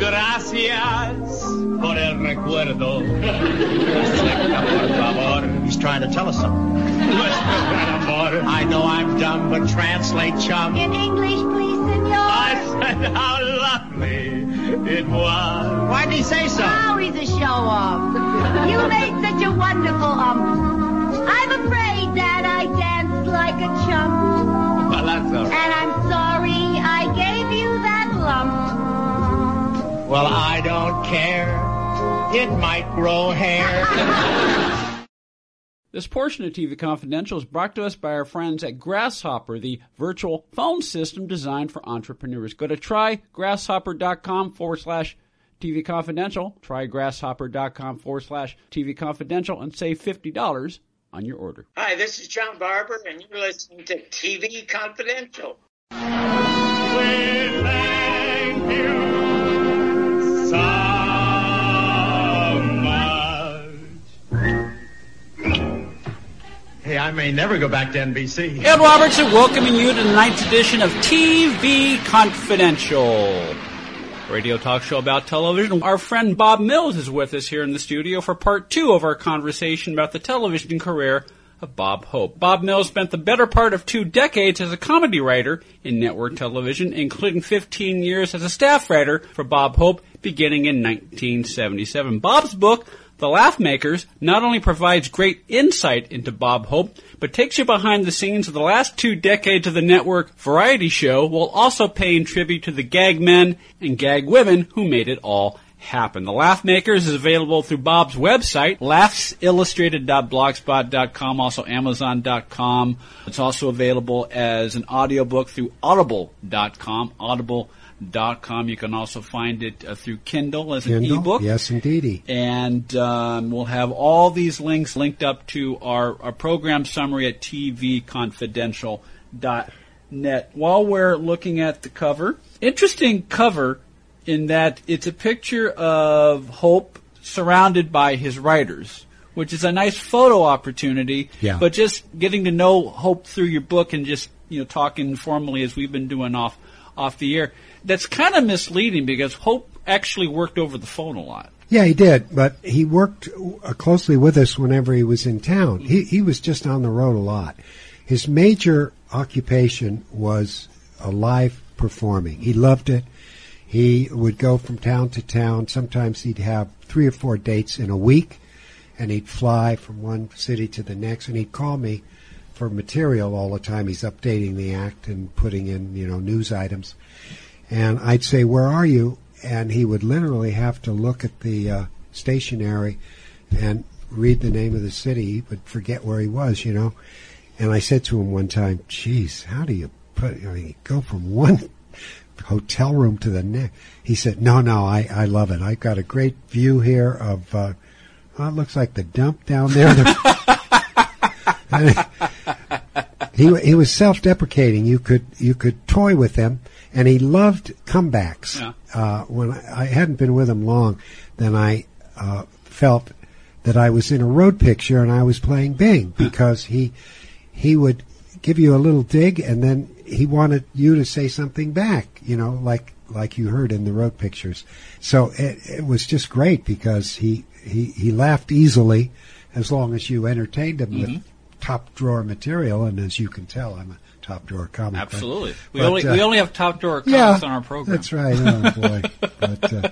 Gracias por el recuerdo. Selecta, por favor. He's trying to tell us something. Nuestro gran amor. I know I'm dumb, but translate chum. In English, please, senor. I said how lovely it was. Why'd he say so? Now he's a show-off. You made such a wonderful um. I'm afraid that I danced like a chump. Well, that's all right. And I'm Well, I don't care. It might grow hair. This portion of TV Confidential is brought to us by our friends at Grasshopper, the virtual phone system designed for entrepreneurs. Go to trygrasshopper.com forward slash TV Confidential. Trygrasshopper.com forward slash TV Confidential and save $50 on your order. Hi, this is John Barber, and you're listening to TV Confidential. We thank you I may never go back to NBC. Ed Robertson welcoming you to the ninth edition of TV Confidential. Radio talk show about television. Our friend Bob Mills is with us here in the studio for part two of our conversation about the television career of Bob Hope. Bob Mills spent the better part of two decades as a comedy writer in network television, including 15 years as a staff writer for Bob Hope beginning in 1977. Bob's book, The Laugh Makers, not only provides great insight into Bob Hope, but takes you behind the scenes of the last two decades of the network variety show while also paying tribute to the gag men and gag women who made it all happen. The Laugh Makers is available through Bob's website, laughsillustrated.blogspot.com, also amazon.com. It's also available as an audiobook through audible.com, audible.com. You can also find it uh, through Kindle as an Kindle? ebook. Yes, indeedy. And um, we'll have all these links linked up to our, our program summary at tvconfidential.net. While we're looking at the cover, interesting cover in that it's a picture of Hope surrounded by his writers, which is a nice photo opportunity. Yeah. But just getting to know Hope through your book and just you know talking informally as we've been doing off off the air, that's kind of misleading because Hope actually worked over the phone a lot. Yeah, he did, but he worked uh, closely with us whenever he was in town. He he was just on the road a lot. His major occupation was uh, live performing. He loved it. He would go from town to town. Sometimes he'd have three or four dates in a week, and he'd fly from one city to the next. And he'd call me for material all the time. He's updating the act and putting in you know news items. And I'd say, "Where are you?" And he would literally have to look at the uh, stationery and read the name of the city. He would forget where he was, you know. And I said to him one time, "Geez, how do you put? I mean, go from one hotel room to the next." He said, "No, no, I I love it. I've got a great view here of. Uh, oh, it looks like the dump down there." he he was self-deprecating. You could you could toy with him, and he loved comebacks. Yeah. Uh, when I, I hadn't been with him long, then I uh, felt that I was in a road picture and I was playing Bing because he he would give you a little dig and then he wanted you to say something back. You know, like like you heard in the road pictures. So it, it was just great because he he he laughed easily as long as you entertained him with top drawer material. And as you can tell, I'm a top drawer comic. but- Absolutely. We but, only uh, we only have top yeah, comics on our program. That's right. Oh boy, but uh,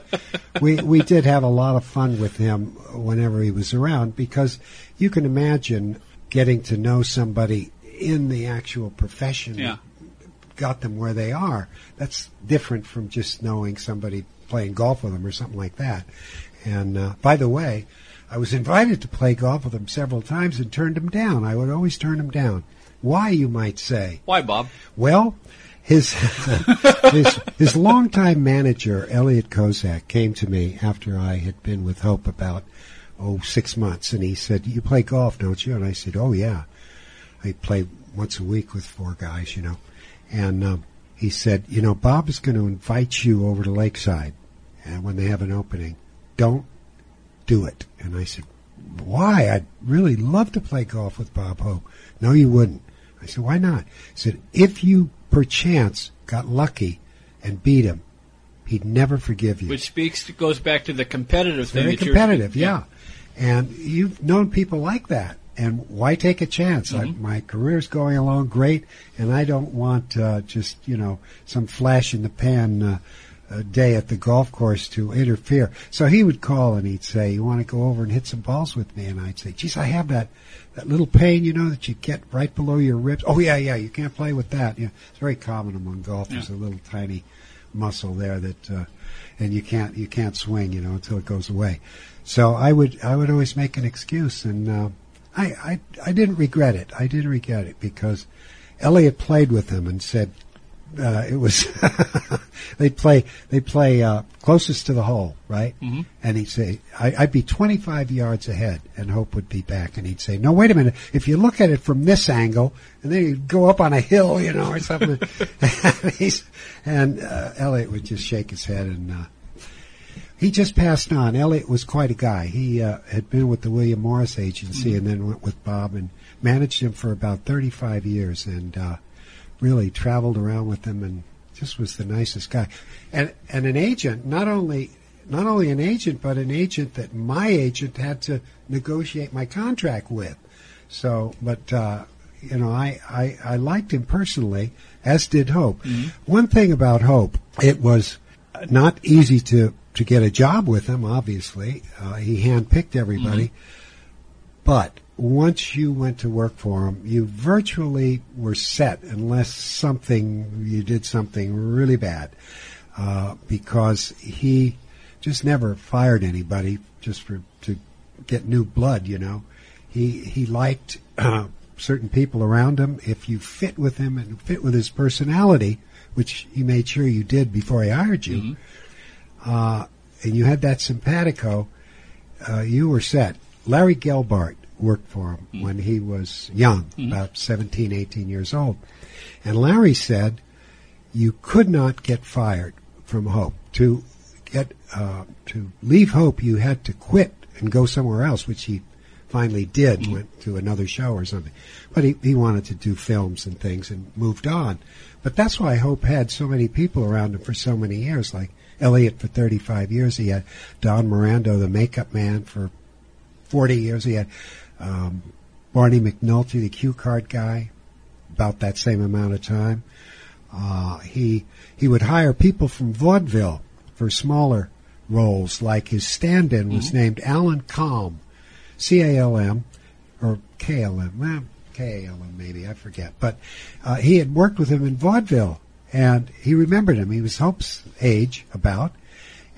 we we did have a lot of fun with him whenever he was around because you can imagine getting to know somebody in the actual profession. Yeah. Got them where they are. That's different from just knowing somebody playing golf with them or something like that. And uh, by the way, I was invited to play golf with him several times and turned him down. I would always turn him down. Why, you might say? Why, Bob? Well, his his his longtime manager Elliot Kozak came to me after I had been with Hope about oh, six months. And he said, you play golf, don't you? And I said, oh yeah. I play once a week with four guys, you know. And, um, he said, you know, Bob is going to invite you over to Lakeside and when they have an opening. Don't do it. And I said, why? I'd really love to play golf with Bob Hope. No, you wouldn't. I said, why not? He said, if you perchance got lucky and beat him, he'd never forgive you. Which speaks goes back to the competitive thing. Very competitive, yeah. And you've known people like that. And why take a chance? Mm-hmm. my career's going along great, and I don't want uh, just you know some flash in the pan uh, uh, day at the golf course to interfere. So he would call and he'd say, "You want to go over and hit some balls with me?" And I'd say, "Geez, I have that that little pain, you know, that you get right below your ribs." Oh yeah, yeah, you can't play with that. Yeah, it's very common among golfers. A little tiny muscle there that, uh, and you can't you can't swing, you know, until it goes away. So I would I would always make an excuse, and uh, I, I I didn't regret it. I didn't regret it because Elliot played with him and said uh, it was they play they play uh, closest to the hole, right? Mm-hmm. And he'd say I, I'd be 25 yards ahead, and Hope would be back, and he'd say, "No, wait a minute. If you look at it from this angle, and then you go up on a hill, you know, or something." and and uh, Elliot would just shake his head and. Uh, he just passed on. Elliot was quite a guy. He uh, had been with the William Morris Agency and then went with Bob and managed him for about 35 years and uh, really traveled around with him and just was the nicest guy. And and an agent, not only not only an agent, but an agent that my agent had to negotiate my contract with. So, but uh, you know, I, I I liked him personally, as did Hope. One thing about Hope, it was not easy to to get a job with him. Obviously, uh, he handpicked everybody, but once you went to work for him, you virtually were set unless something you did something really bad, uh, because he just never fired anybody just for to get new blood. You know, he he liked uh, certain people around him. If you fit with him and fit with his personality, which he made sure you did before he hired you, uh, and you had that simpatico, uh, you were set. Larry Gelbart worked for him mm-hmm. when he was young, mm-hmm. about 17, 18 years old. And Larry said you could not get fired from Hope. To get uh, to leave Hope, you had to quit and go somewhere else, which he finally did. Mm-hmm. Went to another show or something, but he he wanted to do films and things and moved on. But that's why Hope had so many people around him for so many years, like Elliot for 35 years. He had Don Mirando, the makeup man, for 40 years. He had um, Barney McNulty, the cue card guy, about that same amount of time. Uh, he he would hire people from vaudeville for smaller roles, like his stand-in was named Alan Calm, C A L M, or K L M, well, K A L M maybe I forget. But uh, he had worked with him in vaudeville, and he remembered him. He was Hope's age, about,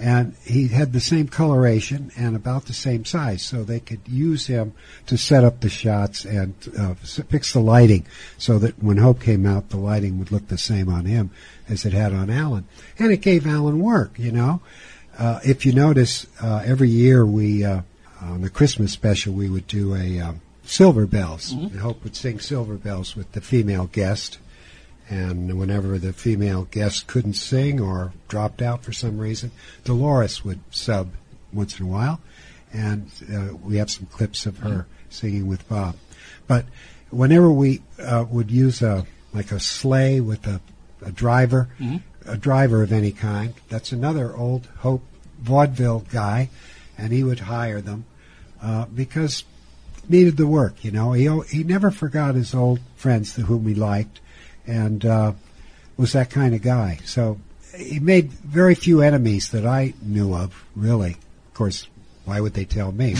and he had the same coloration and about the same size, so they could use him to set up the shots and uh, fix the lighting, so that when Hope came out, the lighting would look the same on him as it had on Alan, and it gave Alan work. You know, uh, if you notice, uh, every year we uh, on the Christmas special we would do a um, Silver Bells, and Hope would sing Silver Bells with the female guest. And whenever the female guest couldn't sing or dropped out for some reason, Dolores would sub once in a while, and uh, we have some clips of her singing with Bob. But whenever we uh, would use a like a sleigh with a, a driver, a driver of any kind, that's another old Hope vaudeville guy, and he would hire them uh, because needed the work. You know, he he never forgot his old friends to whom he liked, and uh, was that kind of guy. So he made very few enemies that I knew of. Really, of course, why would they tell me?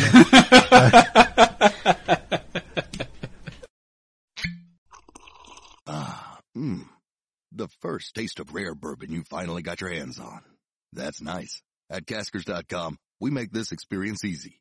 Mmm. The first taste of rare bourbon you finally got your hands on. That's nice. At Caskers.com, we make this experience easy.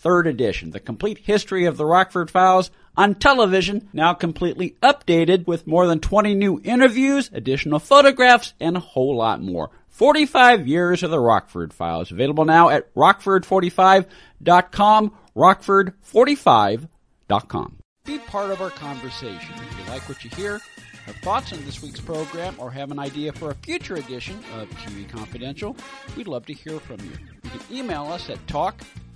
third edition. The complete history of the Rockford Files on television, now completely updated with more than 20 new interviews, additional photographs, and a whole lot more. 45 Years of the Rockford Files, available now at rockford45.com, rockford45.com. Be part of our conversation. If you like what you hear, have thoughts on this week's program, or have an idea for a future edition of TV Confidential, we'd love to hear from you. You can email us at talk